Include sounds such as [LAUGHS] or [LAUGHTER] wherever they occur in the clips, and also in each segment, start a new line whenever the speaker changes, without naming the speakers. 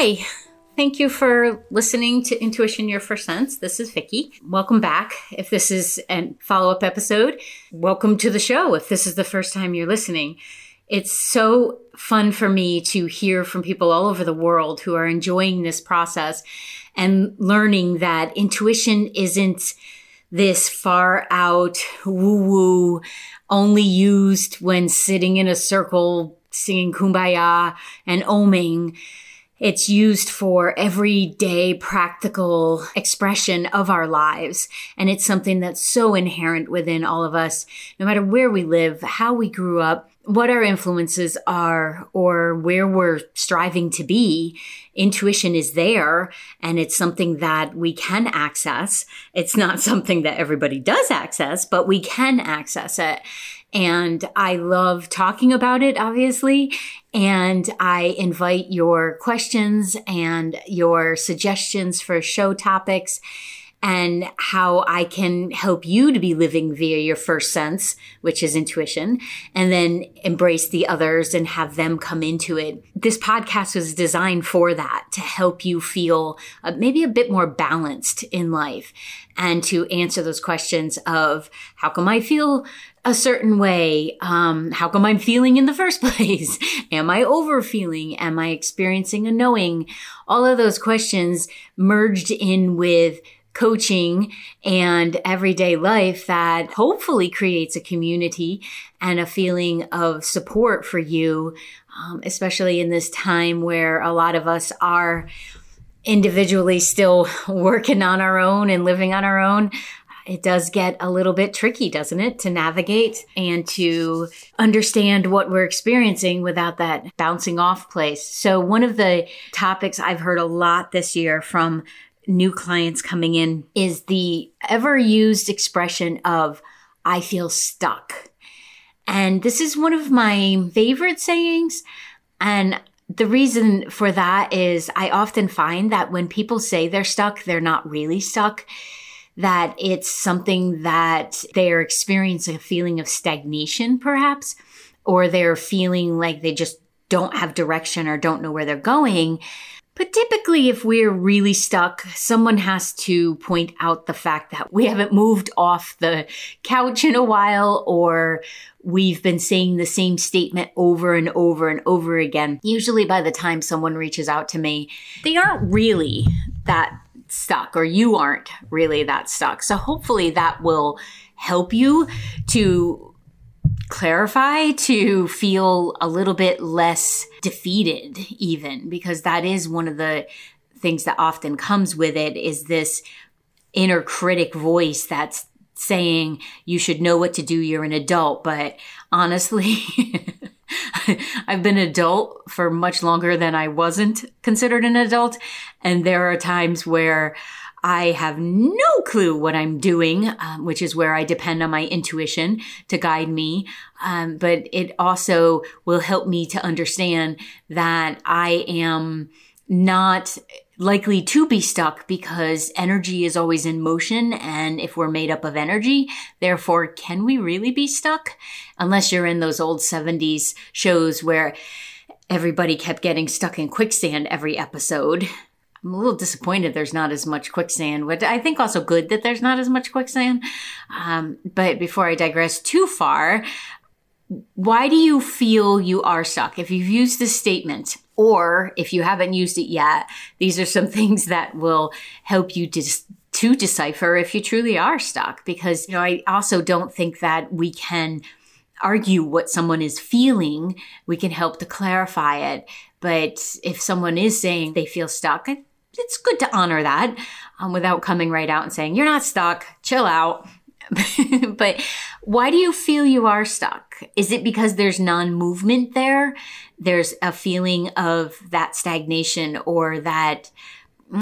Hi. Thank you for listening to Intuition Your First Sense. This is Vicki. Welcome back. If this is a follow up episode, welcome to the show. If this is the first time you're listening, it's so fun for me to hear from people all over the world who are enjoying this process and learning that intuition isn't this far out woo woo, only used when sitting in a circle singing kumbaya and oming it's used for everyday practical expression of our lives. And it's something that's so inherent within all of us, no matter where we live, how we grew up, what our influences are, or where we're striving to be. Intuition is there and it's something that we can access. It's not [LAUGHS] something that everybody does access, but we can access it. And I love talking about it, obviously. And I invite your questions and your suggestions for show topics and how I can help you to be living via your first sense, which is intuition, and then embrace the others and have them come into it. This podcast was designed for that to help you feel uh, maybe a bit more balanced in life and to answer those questions of how come I feel a certain way? Um, how come I'm feeling in the first [LAUGHS] place? Am I over feeling? Am I experiencing a knowing? All of those questions merged in with coaching and everyday life that hopefully creates a community and a feeling of support for you, um, especially in this time where a lot of us are individually still [LAUGHS] working on our own and living on our own it does get a little bit tricky, doesn't it, to navigate and to understand what we're experiencing without that bouncing off place. So, one of the topics I've heard a lot this year from new clients coming in is the ever used expression of, I feel stuck. And this is one of my favorite sayings. And the reason for that is I often find that when people say they're stuck, they're not really stuck that it's something that they're experiencing a feeling of stagnation, perhaps, or they're feeling like they just don't have direction or don't know where they're going. But typically, if we're really stuck, someone has to point out the fact that we haven't moved off the couch in a while or we've been saying the same statement over and over and over again. Usually, by the time someone reaches out to me, they aren't really that stuck or you aren't really that stuck. So hopefully that will help you to clarify, to feel a little bit less defeated even because that is one of the things that often comes with it is this inner critic voice that's saying you should know what to do. You're an adult. But honestly, [LAUGHS] I've been an adult for much longer than I wasn't considered an adult. And there are times where I have no clue what I'm doing, um, which is where I depend on my intuition to guide me. Um, but it also will help me to understand that I am not likely to be stuck because energy is always in motion. And if we're made up of energy, therefore, can we really be stuck? Unless you're in those old 70s shows where everybody kept getting stuck in quicksand every episode. [LAUGHS] I'm a little disappointed there's not as much quicksand, but I think also good that there's not as much quicksand. Um, but before I digress too far, why do you feel you are stuck? If you've used this statement, or if you haven't used it yet, these are some [LAUGHS] things that will help you to, to decipher if you truly are stuck. Because, you know, I also don't think that we can argue what someone is feeling. We can help to clarify it. But if someone is saying they feel stuck, it's good to honor that um, without coming right out and saying, you're not stuck, chill out. [LAUGHS] but why do you feel you are stuck? Is it because there's non movement there? There's a feeling of that stagnation or that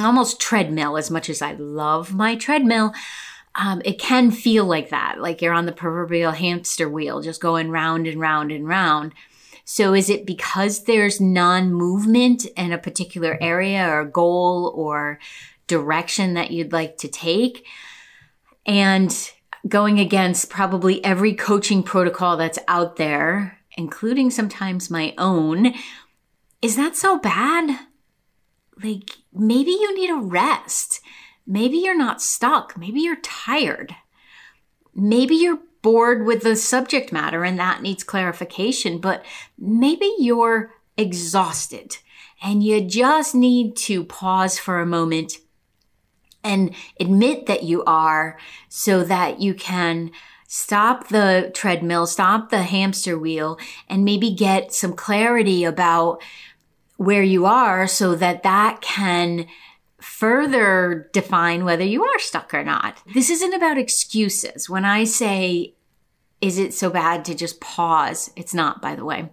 almost treadmill, as much as I love my treadmill. Um, it can feel like that, like you're on the proverbial hamster wheel, just going round and round and round. So is it because there's non movement in a particular area or goal or direction that you'd like to take? And going against probably every coaching protocol that's out there, including sometimes my own. Is that so bad? like maybe you need a rest. Maybe you're not stuck. Maybe you're tired. Maybe you're bored with the subject matter and that needs clarification, but maybe you're exhausted and you just need to pause for a moment and admit that you are so that you can stop the treadmill, stop the hamster wheel, and maybe get some clarity about where you are so that that can further define whether you are stuck or not. This isn't about excuses. When I say, is it so bad to just pause? It's not, by the way.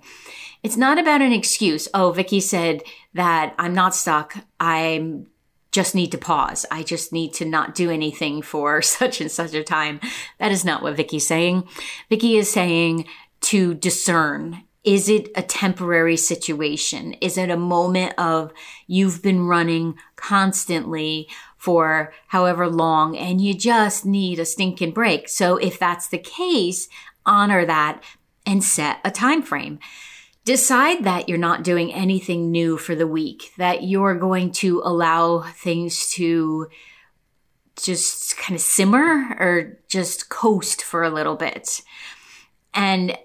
It's not about an excuse. Oh, Vicki said that I'm not stuck. I'm just need to pause. I just need to not do anything for [LAUGHS] such and such a time. That is not what Vicki's saying. Vicki is saying to discern. Is it a temporary situation? Is it a moment of you've been running constantly for however long and you just need a stinking break? So if that's the case, honor that and set a time frame decide that you're not doing anything new for the week, that you're going to allow things to just kind of simmer or just coast for a little bit. And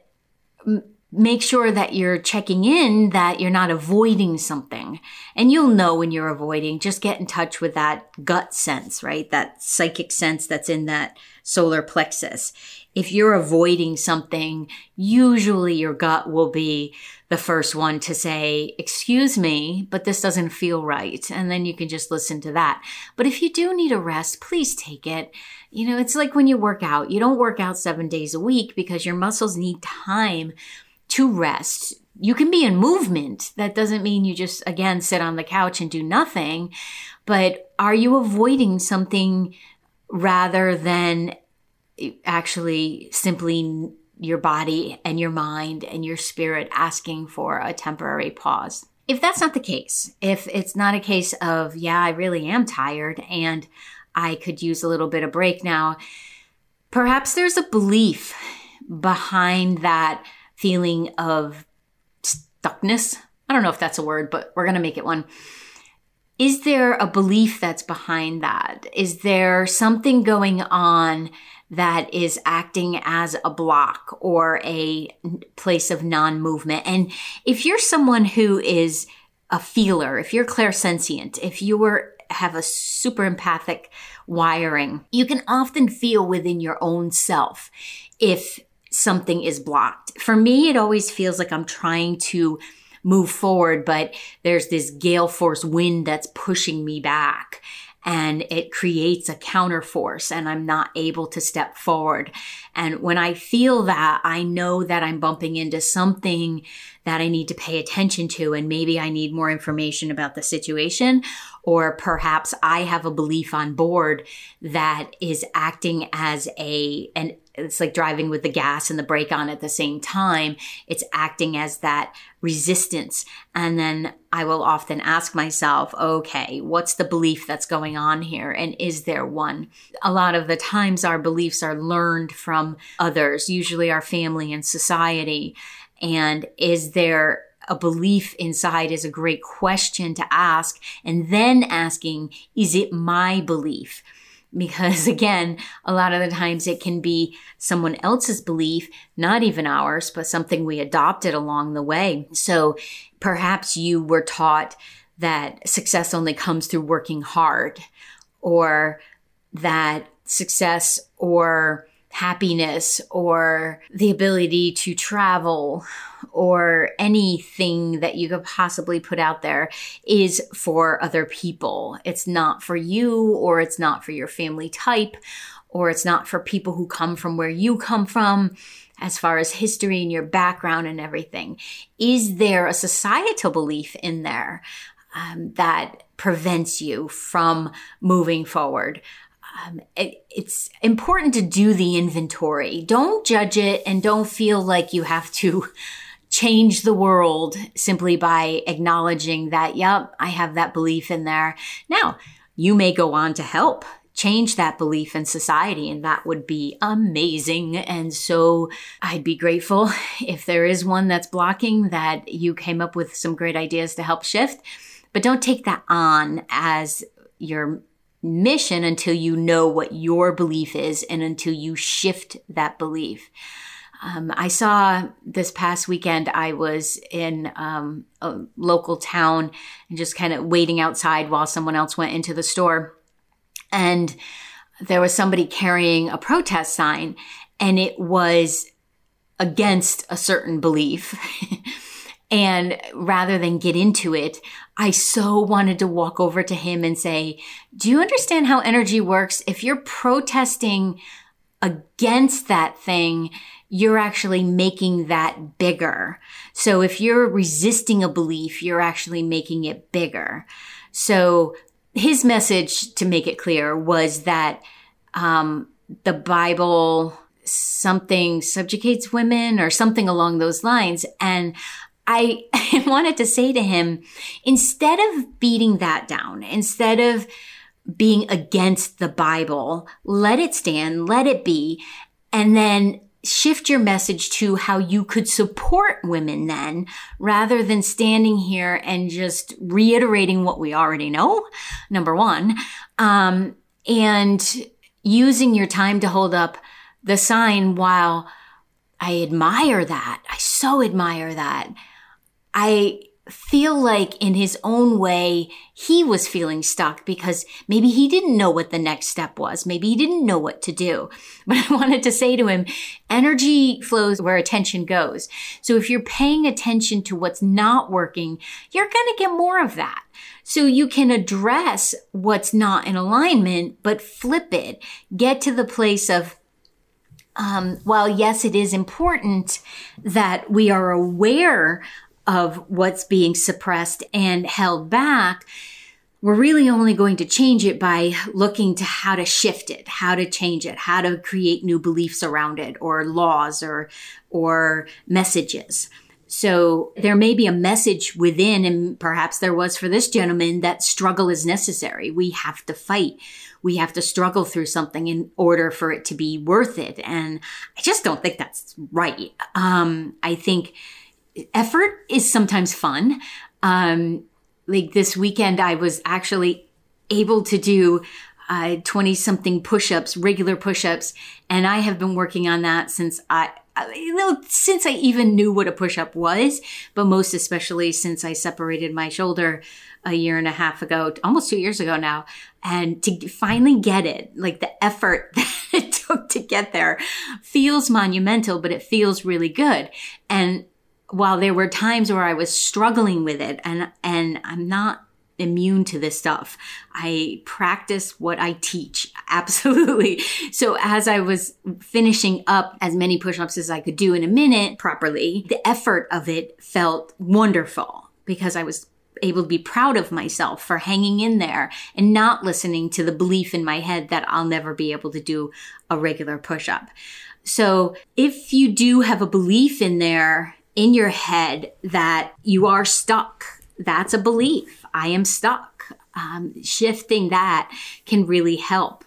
make sure that you're checking in that you're not avoiding something. And you'll know when you're avoiding, just get in touch with that gut sense, right? That psychic sense that's in that solar plexus if you're avoiding something, usually your gut will be the first one to say, excuse me, but this doesn't feel right. And then you can just listen to that. But if you do need a rest, please take it. You know, it's like when you work out, you don't work out seven days a week because your muscles need time to rest. You can be in movement. That doesn't mean you just, again, sit on the couch and do nothing. But are you avoiding something rather than actually simply your body and your mind and your spirit asking for a temporary pause. If that's not the case, if it's not a case of, yeah, I really am tired and I could use a little bit of break now, perhaps there's a belief behind that feeling of stuckness. I don't know if that's a word, but we're going to make it one. Is there a belief that's behind that? Is there something going on that is acting as a block or a place of non movement. And if you're someone who is a feeler, if you're clairsentient, if you are have a super empathic wiring, you can often feel within your own self if something is blocked. For me, it always feels like I'm trying to move forward, but there's this gale force wind that's pushing me back and it creates a counter force and I'm not able to step forward. And when I feel that, I know that I'm bumping into something that I need to pay attention to. And maybe I need more information about the situation, or perhaps I have a belief on board that is acting as a, an it's like driving with the gas and the brake on at the same time. It's acting as that resistance. And then I will often ask myself, okay, what's the belief that's going on here? And is there one? A lot of the times our beliefs are learned from others, usually our family and society. And is there a belief inside is a great question to ask. And then asking, is it my belief? Because [LAUGHS] again, a lot of the times it can be someone else's belief, not even ours, but something we adopted along the way. So perhaps you were taught that success only comes through working hard or that success or happiness or the ability to travel or anything that you could possibly put out there is for other people. It's not for you or it's not for your family type or it's not for people who come from where you come from as far as history and your background and everything. Is there a societal belief in there um, that prevents you from moving forward? um, it, it's important to do the inventory. Don't judge it and don't feel like you have to change the world simply by acknowledging that, yep, I have that belief in there. Now, you may go on to help change that belief in society, and that would be amazing. And so I'd be grateful [LAUGHS] if there is one that's blocking that you came up with some great ideas to help shift. But don't take that on as your mission until you know what your belief is and until you shift that belief. Um, I saw this past weekend, I was in um, a local town and just kind of waiting outside while someone else went into the store. And there was somebody carrying a protest sign, and it was against a certain belief. [LAUGHS] and rather than get into it, I so wanted to walk over to him and say, Do you understand how energy works? If you're protesting against that thing, you're actually making that bigger. So if you're resisting a belief, you're actually making it bigger. So his message, to make it clear, was that um, the Bible something subjugates women or something along those lines. And I [LAUGHS] wanted to say to him, instead of beating that down, instead of being against the Bible, let it stand, let it be, and then shift your message to how you could support women then rather than standing here and just reiterating what we already know number one um, and using your time to hold up the sign while i admire that. I so admire that. I feel like in his own way, he was feeling stuck because maybe he didn't know what the next step was. Maybe he didn't know what to do. [LAUGHS] But I wanted to say to him, energy flows where attention goes. So if you're paying attention to what's not working, you're going to get more of that. So you can address what's not in alignment, but flip it. Get to the place of, um, well, yes, it is important that we are aware of what's being suppressed and held back, we're really only going to change it by looking to how to shift it, how to change it, how to create new beliefs around it or laws or, or messages. So there may be a message within, and perhaps there was for this gentleman that struggle is necessary. We have to fight. We have to struggle through something in order for it to be worth it. And I just don't think that's right. Um, I think effort is sometimes fun. Um, like this weekend, I was actually able to do 20 uh, something push ups, regular push ups. And I have been working on that since I, you know, since I even knew what a push up was, but most especially since I separated my shoulder a year and a half ago, almost two years ago now. And to finally get it, like the effort [LAUGHS] that it took to get there feels monumental, but it feels really good. And while there were times where I was struggling with it and, and I'm not immune to this stuff. I practice what I teach. [LAUGHS] Absolutely. So as I was finishing up as many push-ups as I could do in a minute properly, the effort of it felt wonderful because I was able to be proud of myself for hanging in there and not listening to the belief in my head that I'll never be able to do a regular push-up. So if you do have a belief in there in your head that you are stuck. That's a belief. I am stuck. Um, shifting that can really help.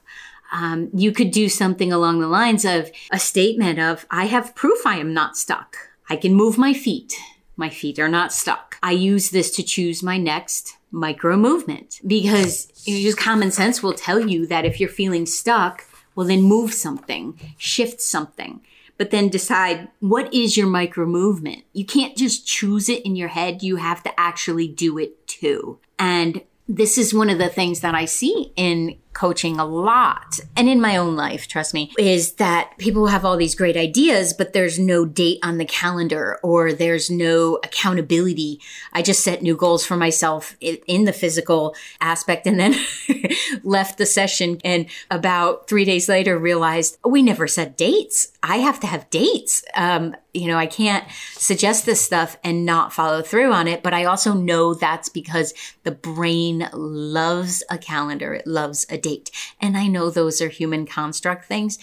Um, you could do something along the lines of a statement of, I have proof I am not stuck. I can move my feet. My feet are not stuck. I use this to choose my next micro movement because just common sense will tell you that if you're feeling stuck, well, then move something, shift something but then decide what is your micro movement. You can't just choose it in your head. You have to actually do it too. And this is one of the things that I see in coaching a lot and in my own life, trust me, is that people have all these great ideas, but there's no date on the calendar or there's no accountability. I just set new goals for myself in the physical aspect and then [LAUGHS] left the session and about three days later realized we never set dates. I have to have dates. Um, you know, I can't suggest this stuff and not follow through on it. But I also know that's because the brain loves a calendar. It loves a date. And I know those are human construct things,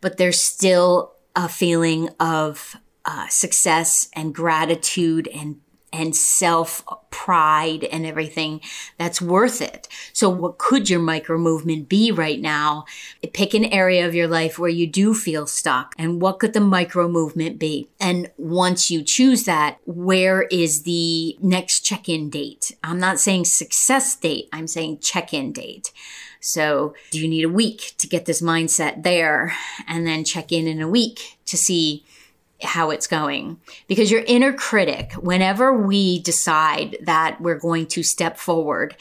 but there's still a feeling of uh, success and gratitude and and self pride and everything that's worth it. So what could your micro movement be right now? Pick an area of your life where you do feel stuck and what could the micro movement be? And once you choose that, where is the next check-in date? I'm not saying success date. I'm saying check-in date. So do you need a week to get this mindset there and then check in in a week to see how it's going. Because your inner critic, whenever we decide that we're going to step forward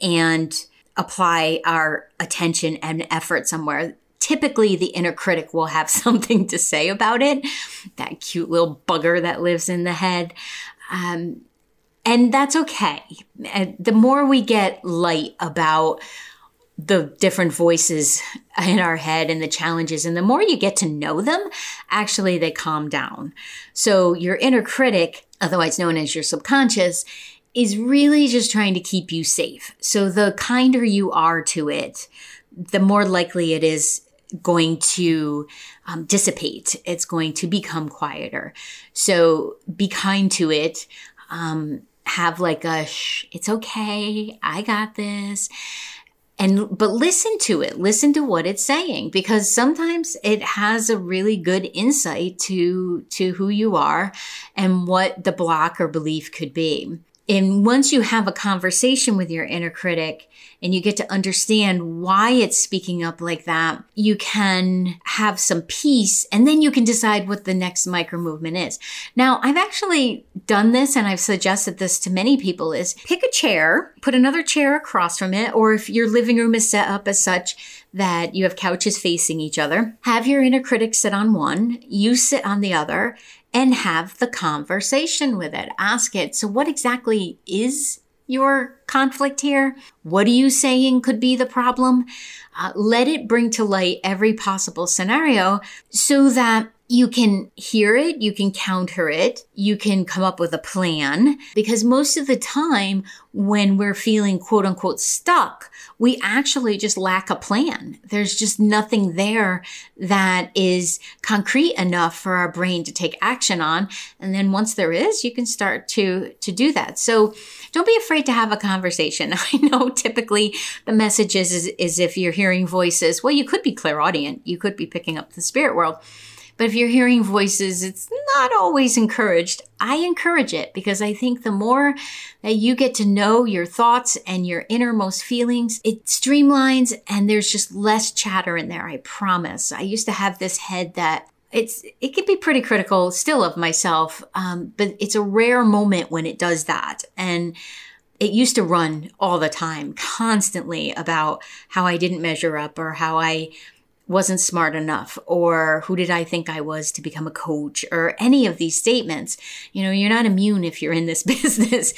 and apply our attention and effort somewhere, typically the inner critic will have [LAUGHS] something to say about it. That cute little bugger that lives in the head. Um, and that's okay. The more we get light about the different voices in our head and the challenges. And the more you get to know them, actually they calm down. So your inner critic, otherwise known as your subconscious, is really just trying to keep you safe. So the kinder you are to it, the more likely it is going to um, dissipate. It's going to become quieter. So be kind to it. Um, have like a, shh, it's okay. I got this and but listen to it. Listen to what it's saying because sometimes it has a really good insight to to who you are and what the block or belief could be and once you have a conversation with your inner critic and you get to understand why it's speaking up like that, you can have some peace and then you can decide what the next micro movement is. Now, I've actually done this and I've suggested this to many people is pick a chair, put another chair across from it, or if your living room is set up as such that you have couches facing each other, have your inner critic sit on one, you sit on the other, and have the conversation with it. Ask it. So what exactly is your conflict here? What are you saying could be the problem? Uh, let it bring to light every possible scenario so that you can hear it, you can counter it, you can come up with a plan. Because most of the time, when we're feeling quote unquote stuck, we actually just lack a plan. There's just nothing there that is concrete enough for our brain to take action on. And then once there is, you can start to, to do that. So don't be afraid to have a conversation. [LAUGHS] I know typically the message is, is, is if you're hearing voices, well, you could be clairaudient. You could be picking up the spirit world. But if you're hearing voices, it's not always encouraged. I encourage it because I think the more that you get to know your thoughts and your innermost feelings, it streamlines and there's just less chatter in there. I promise. I used to have this head that it's it can be pretty critical still of myself, um, but it's a rare moment when it does that. And it used to run all the time, constantly about how I didn't measure up or how I wasn't smart enough or who did I think I was to become a coach or any of these statements. You know, you're not immune if you're in this [LAUGHS] business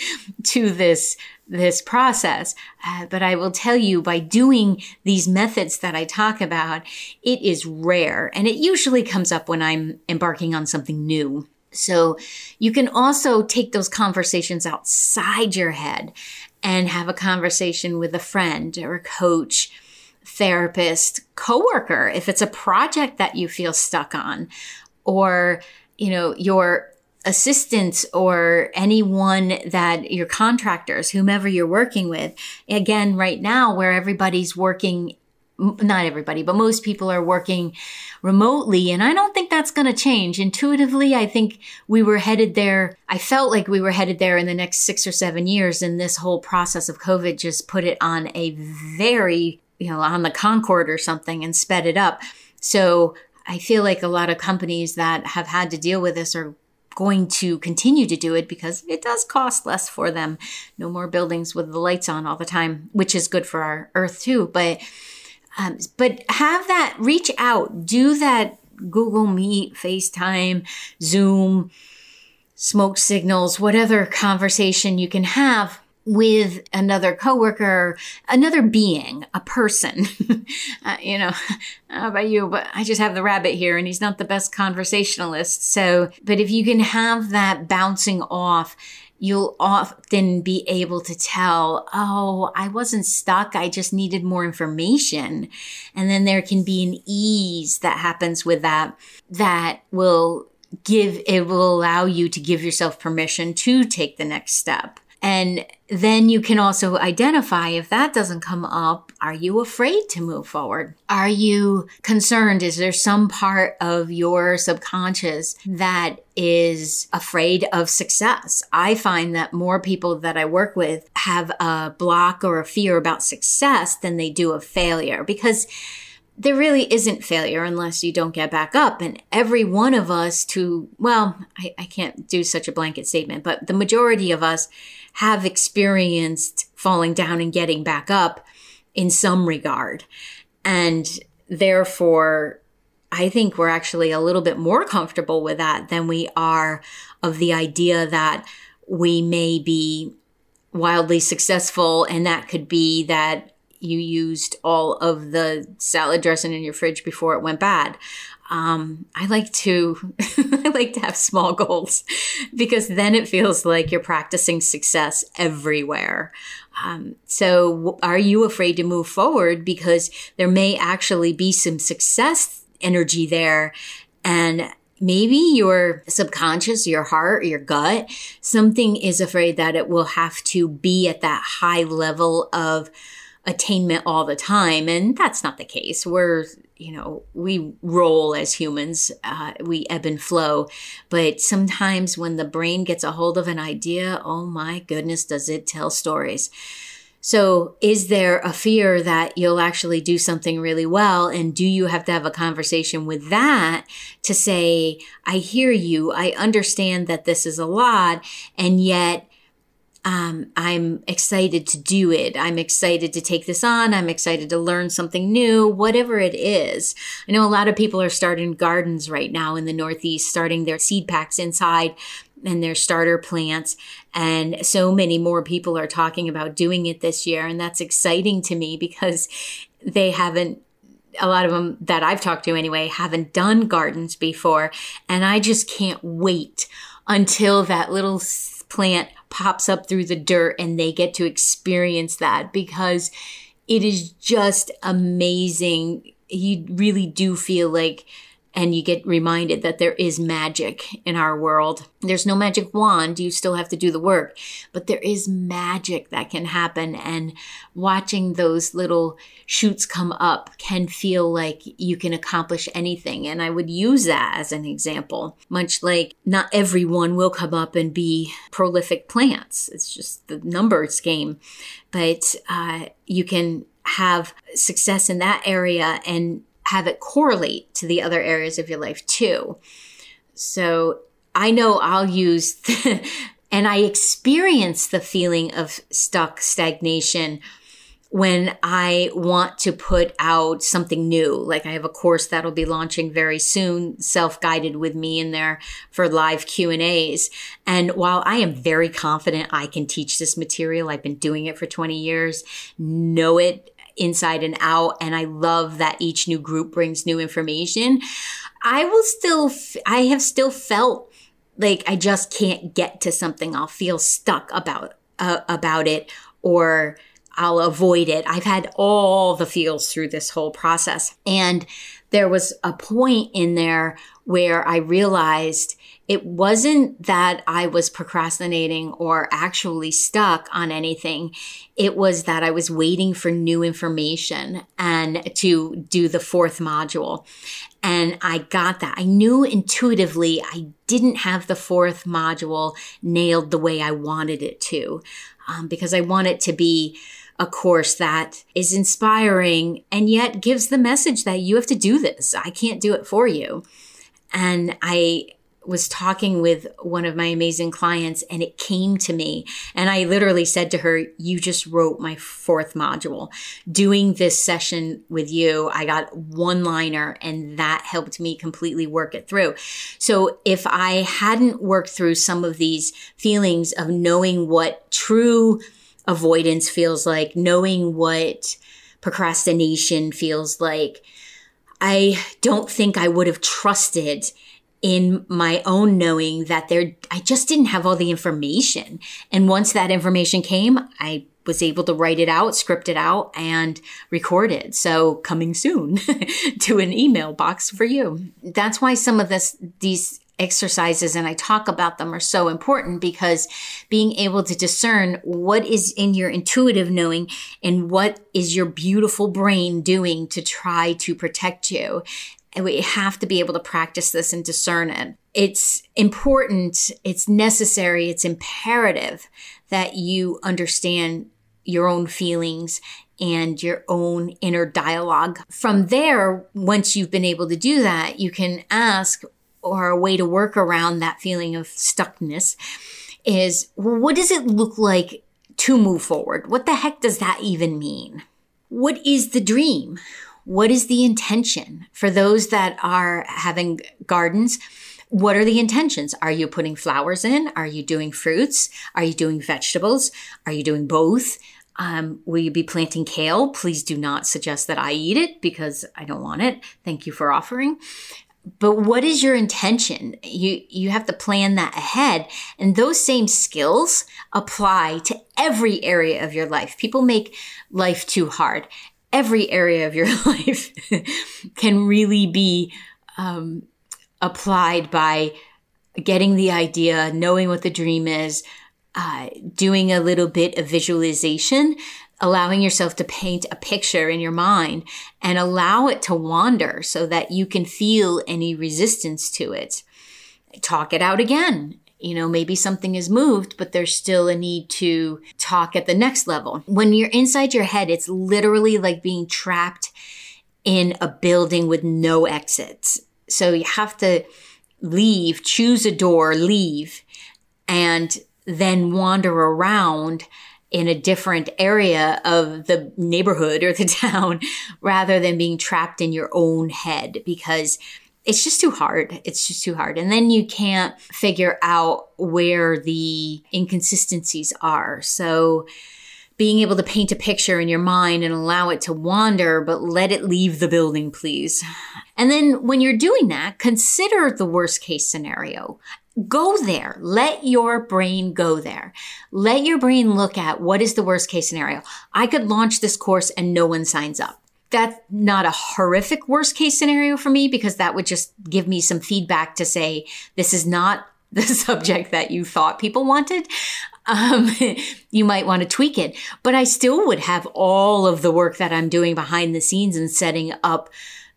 to this, this process. Uh, but I will tell you by doing these methods that I talk about, it is rare and it usually comes up when I'm embarking on something new. So you can also take those conversations outside your head and have a conversation with a friend or a coach therapist, coworker, if it's a project that you feel stuck on, or, you know, your assistants or anyone that your contractors, whomever you're working with. Again, right now where everybody's working not everybody, but most people are working remotely. And I don't think that's going to change. Intuitively, I think we were headed there. I felt like we were headed there in the next six or seven years. And this whole process of COVID just put it on a very you know, on the Concorde or something and sped it up. So I feel like a lot of companies that have had to deal with this are going to continue to do it because it does cost less for them. No more buildings with the lights on all the time, which is good for our earth too. But, um, but have that reach out, do that Google Meet, FaceTime, Zoom, smoke signals, whatever conversation you can have with another coworker, another being, a person. [LAUGHS] uh, you know, [LAUGHS] about you? But I just have the rabbit here and he's not the best conversationalist. So, but if you can have that bouncing off, you'll often be able to tell, oh, I wasn't stuck. I just needed more information. And then there can be an ease that happens with that that will give, it will allow you to give yourself permission to take the next step. And then you can also identify if that doesn't come up, are you afraid to move forward? Are you concerned? Is there some part of your subconscious that is afraid of success? I find that more people that I work with have a block or a fear about success than they do of failure because there really isn't failure unless you don't get back up. And every one of us to, well, I, I, can't do such a blanket statement, but the majority of us have experienced falling down and getting back up in some regard. And therefore, I think we're actually a little bit more comfortable with that than we are of the idea that we may be wildly successful and that could be that you used all of the salad dressing in your fridge before it went bad. Um, I like to, [LAUGHS] I like to have small goals because then it feels like you're practicing success everywhere. Um, so are you afraid to move forward because there may actually be some success energy there and maybe your subconscious, your heart, your gut, something is afraid that it will have to be at that high level of attainment all the time. And that's not the case. We're, you know, we roll as humans, uh, we ebb and flow. But sometimes when the brain gets a hold of an idea, oh my goodness, does it tell stories. So is there a fear that you'll actually do something really well? And do you have to have a conversation with that to say, I hear you. I understand that this is a lot. And yet um, I'm excited to do it. I'm excited to take this on. I'm excited to learn something new, whatever it is. I know a lot of people are starting gardens right now in the Northeast, starting their seed packs inside and their starter plants. And so many more people are talking about doing it this year. And that's exciting to me because they haven't a lot of them that I've talked to anyway haven't done gardens before. And I just can't wait until that little plant pops up through the dirt and they get to experience that because it is just amazing. You really do feel like and you get reminded that there is magic in our world. There's no magic wand. You still have to do the work, but there is magic that can happen. And watching those little shoots come up can feel like you can accomplish anything. And I would use that as an example, much like not everyone will come up and be prolific plants. It's just the numbers game, but uh, you can have success in that area and have it correlate to the other areas of your life too. So I know I'll use, [LAUGHS] the, and I experience the feeling of stuck stagnation when I want to put out something new. Like I have a course that'll be launching very soon, self-guided with me in there for live Q and A's. And while I am very confident I can teach this material, I've been doing it for 20 years, know it inside and out. And I love that each new group brings new information. I will still, I have still felt like I just can't get to something. I'll feel stuck about, uh, about it or I'll avoid it. I've had all the feels through this whole process. And there was a point in there where I realized it wasn't that I was procrastinating or actually stuck on anything. It was that I was waiting for new information and to do the fourth module. And I got that. I knew intuitively I didn't have the fourth module nailed the way I wanted it to, um, because I want it to be a course that is inspiring and yet gives the message that you have to do this. I can't do it for you. And I was talking with one of my amazing clients and it came to me and I literally said to her, you just wrote my fourth module. Doing this session with you, I got one liner and that helped me completely work it through. So if I hadn't worked through some of these feelings of knowing what true avoidance feels like, knowing what procrastination feels like, I don't think I would have trusted in my own knowing that there, I just didn't have all the information. And once that information came, I was able to write it out, script it out, and record it. So coming soon [LAUGHS] to an email box for you. That's why some of this, these exercises and I talk about them are so important because being able to discern what is in your intuitive knowing and what is your beautiful brain doing to try to protect you. And we have to be able to practice this and discern it. It's important, it's necessary, it's imperative that you understand your own feelings and your own inner dialogue. From there, once you've been able to do that, you can ask, or a way to work around that feeling of stuckness is well, what does it look like to move forward? What the heck does that even mean? What is the dream? What is the intention for those that are having gardens? What are the intentions? Are you putting flowers in? Are you doing fruits? Are you doing vegetables? Are you doing both? Um, will you be planting kale? Please do not suggest that I eat it because I don't want it. Thank you for offering but what is your intention? You you have to plan that ahead. And those same skills apply to every area of your life. People make life too hard. Every area of your [LAUGHS] life can really be um, applied by getting the idea knowing what the dream is uh, doing a little bit of visualization allowing yourself to paint a picture in your mind and allow it to wander so that you can feel any resistance to it. Talk it out again. You know, maybe something is moved, but there's still a need to talk at the next level. When you're inside your head, it's literally like being trapped in a building with no exits. So you have to leave, choose a door, leave, and then wander around in a different area of the neighborhood or the [LAUGHS] town rather than being trapped in your own head because it's just too hard. It's just too hard. And then you can't figure out where the inconsistencies are. So being able to paint a picture in your mind and allow it to wander, but let it leave the building, please. And then when you're doing that, consider the worst case scenario. Go there. Let your brain go there. Let your brain look at what is the worst case scenario. I could launch this course and no one signs up. That's not a horrific worst case scenario for me because that would just give me some feedback to say this is not [LAUGHS] the subject that you thought people wanted. Um, [LAUGHS] you might want to tweak it, but I still would have all of the work that I'm doing behind the scenes and setting up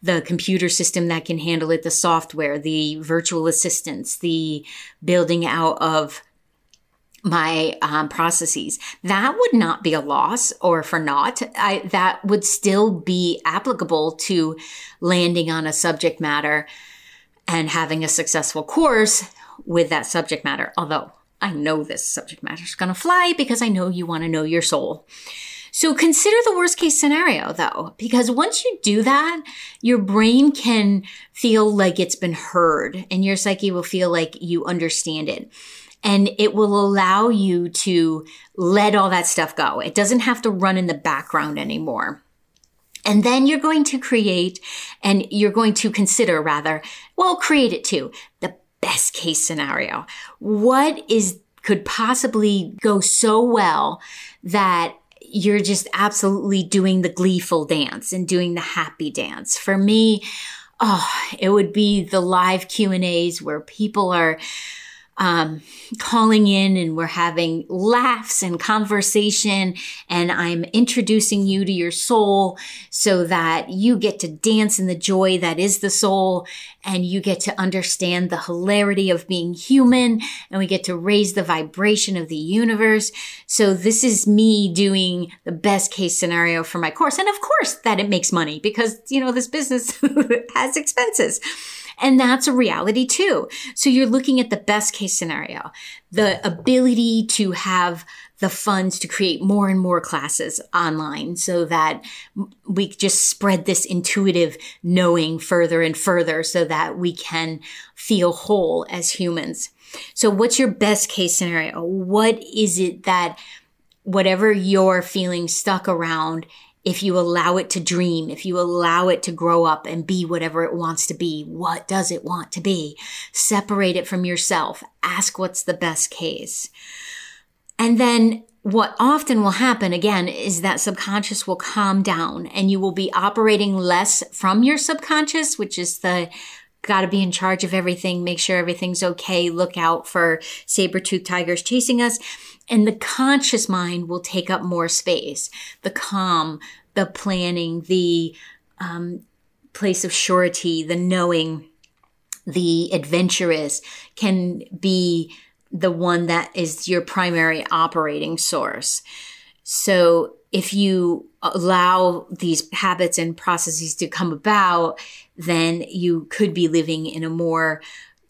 the computer system that can handle it, the software, the virtual assistants, the building out of my um, processes. That would not be a loss or for naught. I, that would still be applicable to landing on a subject matter and having a successful course with that subject matter. Although I know this subject matter is going to fly because I know you want to know your soul. So consider the worst case scenario though, because once you do that, your brain can feel like it's been heard and your psyche will feel like you understand it. And it will allow you to let all that stuff go. It doesn't have to run in the background anymore. And then you're going to create and you're going to consider rather, well, create it too. The best case scenario. What is, could possibly go so well that you're just absolutely doing the gleeful dance and doing the happy dance. For me, oh, it would be the live Q and A's where people are um, calling in and we're having laughs and conversation and I'm introducing you to your soul so that you get to dance in the joy that is the soul and you get to understand the hilarity of being human and we get to raise the vibration of the universe. So this is me doing the best case scenario for my course. And of course that it makes money because, you know, this business [LAUGHS] has expenses. And that's a reality too. So you're looking at the best case scenario, the ability to have the funds to create more and more classes online so that we just spread this intuitive knowing further and further so that we can feel whole as humans. So what's your best case scenario? What is it that whatever you're feeling stuck around if you allow it to dream, if you allow it to grow up and be whatever it wants to be, what does it want to be? Separate it from yourself. Ask what's the best case. And then what often will happen again is that subconscious will calm down and you will be operating less from your subconscious, which is the got to be in charge of everything, make sure everything's okay, look out for saber-toothed tigers chasing us. And the conscious mind will take up more space. The calm, the planning, the um, place of surety, the knowing, the adventurous can be the one that is your primary operating source. So if you allow these habits and processes to come about, then you could be living in a more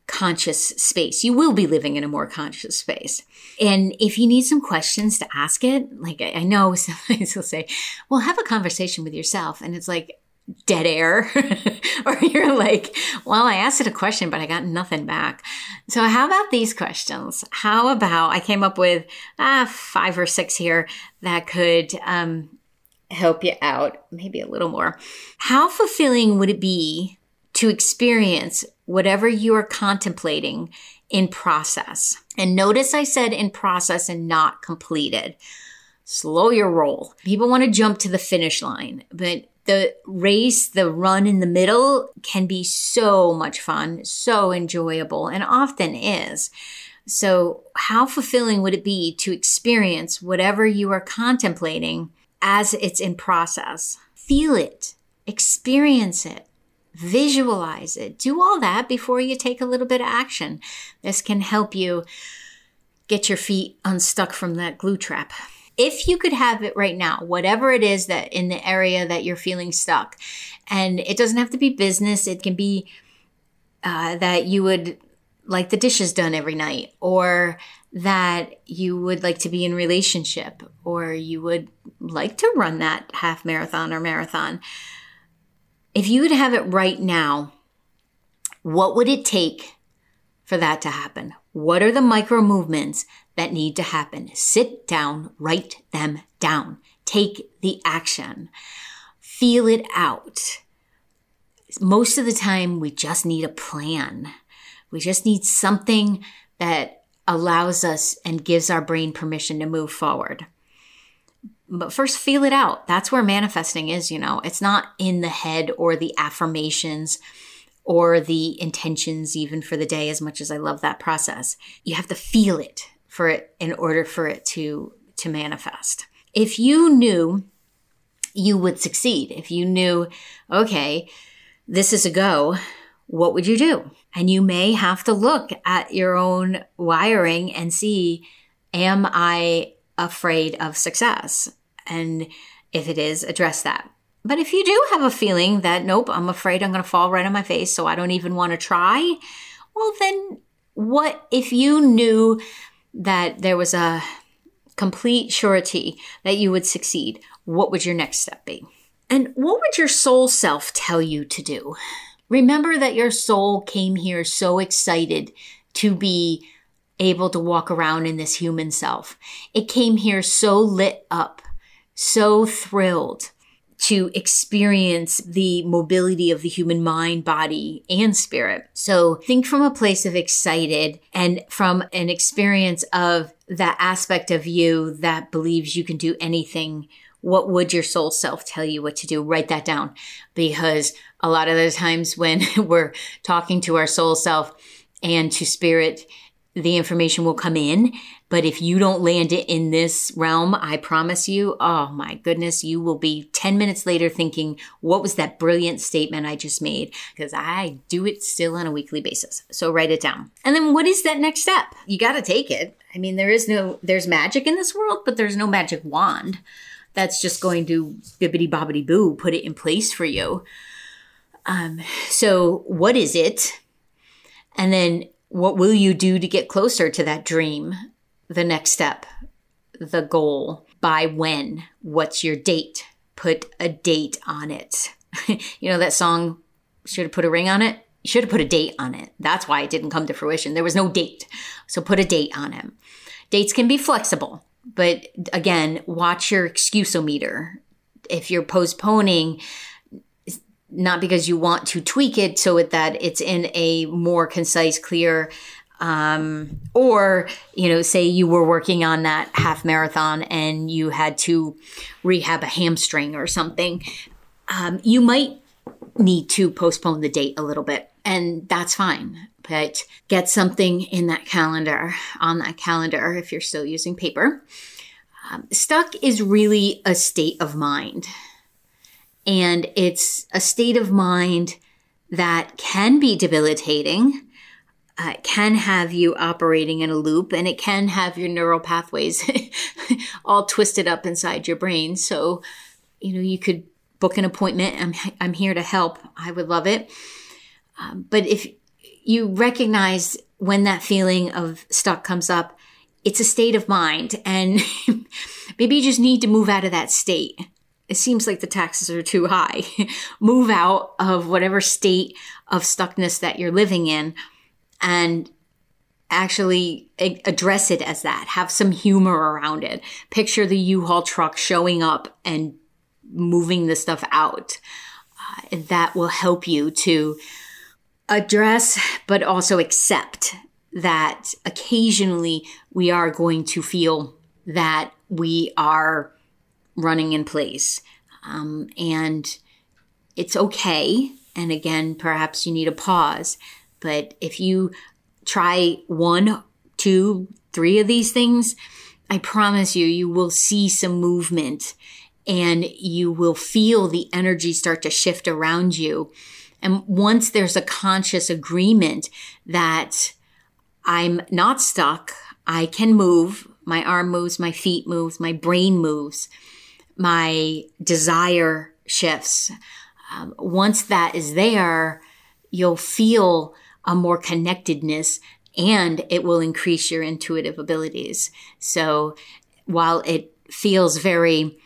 conscious space. You will be living in a more conscious space. And if you need some questions to ask it, like I know [LAUGHS] sometimes you'll say, well, have a conversation with yourself. And it's like, dead air [LAUGHS] or you're like, well, I asked it a question, but I got nothing back. So how about these questions? How about I came up with uh, five or six here that could um, help you out, maybe a little more. How fulfilling would it be to experience whatever you are contemplating in process? And notice I said in process and not completed. Slow your roll. People want to jump to the finish line, but the race, the run in the middle can be so much fun, so enjoyable, and often is. So, how fulfilling would it be to experience whatever you are contemplating as it's in process? Feel it, experience it, visualize it, do all that before you take a little bit of action. This can help you get your feet unstuck from that glue trap if you could have it right now, whatever it is that in the area that you're feeling stuck, and it doesn't have to be business, it can be uh, that you would like the dishes done every night, or that you would like to be in relationship, or you would like to run that half marathon or marathon. If you would have it right now, what would it take for that to happen? What are the micro movements that need to happen? Sit down, write them down, take the action, feel it out. Most of the time, we just need a plan. We just need something that allows us and gives our brain permission to move forward. But first, feel it out. That's where manifesting is, you know. It's not in the head or the affirmations or the intentions even for the day as much as I love that process. You have to feel it for it in order for it to to manifest. If you knew you would succeed, if you knew, okay, this is a go, what would you do? And you may have to look at your own wiring and see, am I afraid of success? And if it is, address that. But if you do have a feeling that, nope, I'm afraid I'm going to fall right on my face, so I don't even want to try, well, then what if you knew that there was a complete surety that you would succeed? What would your next step be? And what would your soul self tell you to do? Remember that your soul came here so excited to be able to walk around in this human self. It came here so lit up, so thrilled to experience the mobility of the human mind, body, and spirit. So think from a place of excited and from an experience of that aspect of you that believes you can do anything. What would your soul self tell you what to do? Write that down because a lot of the times when [LAUGHS] we're talking to our soul self and to spirit, the information will come in. But if you don't land it in this realm, I promise you, oh my goodness, you will be 10 minutes later thinking, what was that brilliant statement I just made? Because I do it still on a weekly basis. So write it down. And then what is that next step? You got to take it. I mean, there is no, there's magic in this world, but there's no magic wand that's just going to bibbity bobbity boo put it in place for you. Um, so what is it? And then what will you do to get closer to that dream? The next step, the goal. By when? What's your date? Put a date on it. [LAUGHS] you know that song, should have put a ring on it? You should have put a date on it. That's why it didn't come to fruition. There was no date. So put a date on it. Dates can be flexible, but again, watch your excusometer. If you're postponing, not because you want to tweak it so that it's in a more concise, clear, um, or you know, say you were working on that half marathon and you had to rehab a hamstring or something, um, you might need to postpone the date a little bit. And that's fine. But get something in that calendar, on that calendar, if you're still using paper. Um, stuck is really a state of mind. And it's a state of mind that can be debilitating, uh, can have you operating in a loop, and it can have your neural pathways [LAUGHS] all twisted up inside your brain. So, you know, you could book an appointment. I'm, I'm here to help. I would love it. Um, but if you recognize when that feeling of stuck comes up, it's a state of mind. And [LAUGHS] maybe you just need to move out of that state. It seems like the taxes are too high. [LAUGHS] move out of whatever state of stuckness that you're living in and actually address it as that. Have some humor around it. Picture the U-Haul truck showing up and moving the stuff out. Uh, that will help you to address, but also accept that occasionally we are going to feel that we are running in place. Um, and it's okay. And again, perhaps you need a pause. But if you try one, two, three of these things, I promise you, you will see some movement and you will feel the energy start to shift around you. And once there's a conscious agreement that I'm not stuck, I can move, my arm moves, my feet moves, my brain moves, my desire shifts. Um, once that is there, you'll feel a more connectedness and it will increase your intuitive abilities. So while it feels very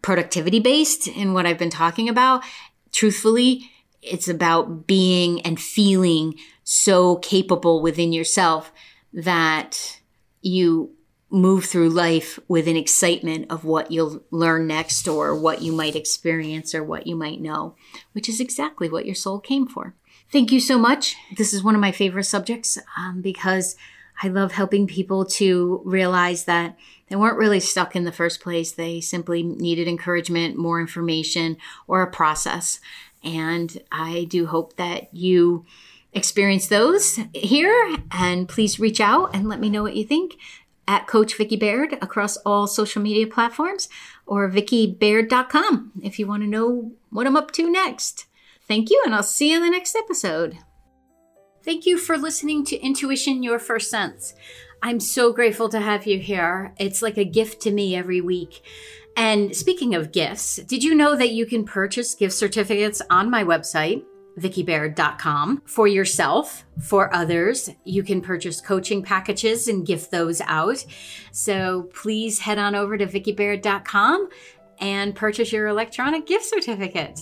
productivity based in what I've been talking about, truthfully, it's about being and feeling so capable within yourself that you move through life with an excitement of what you'll learn next or what you might experience or what you might know, which is exactly what your soul came for. Thank you so much. This is one of my favorite subjects um, because I love helping people to realize that they weren't really stuck in the first place. They simply needed encouragement, more information, or a process. And I do hope that you experience those here. And please reach out and let me know what you think at Coach Vicki Baird across all social media platforms or vickibaird.com if you want to know what I'm up to next. Thank you, and I'll see you in the next episode. Thank you for listening to Intuition Your First Sense. I'm so grateful to have you here. It's like a gift to me every week. And speaking of gifts, did you know that you can purchase gift certificates on my website? vickibaird.com for yourself, for others. You can purchase coaching packages and gift those out. So please head on over to vickibaird.com and purchase your electronic gift certificate.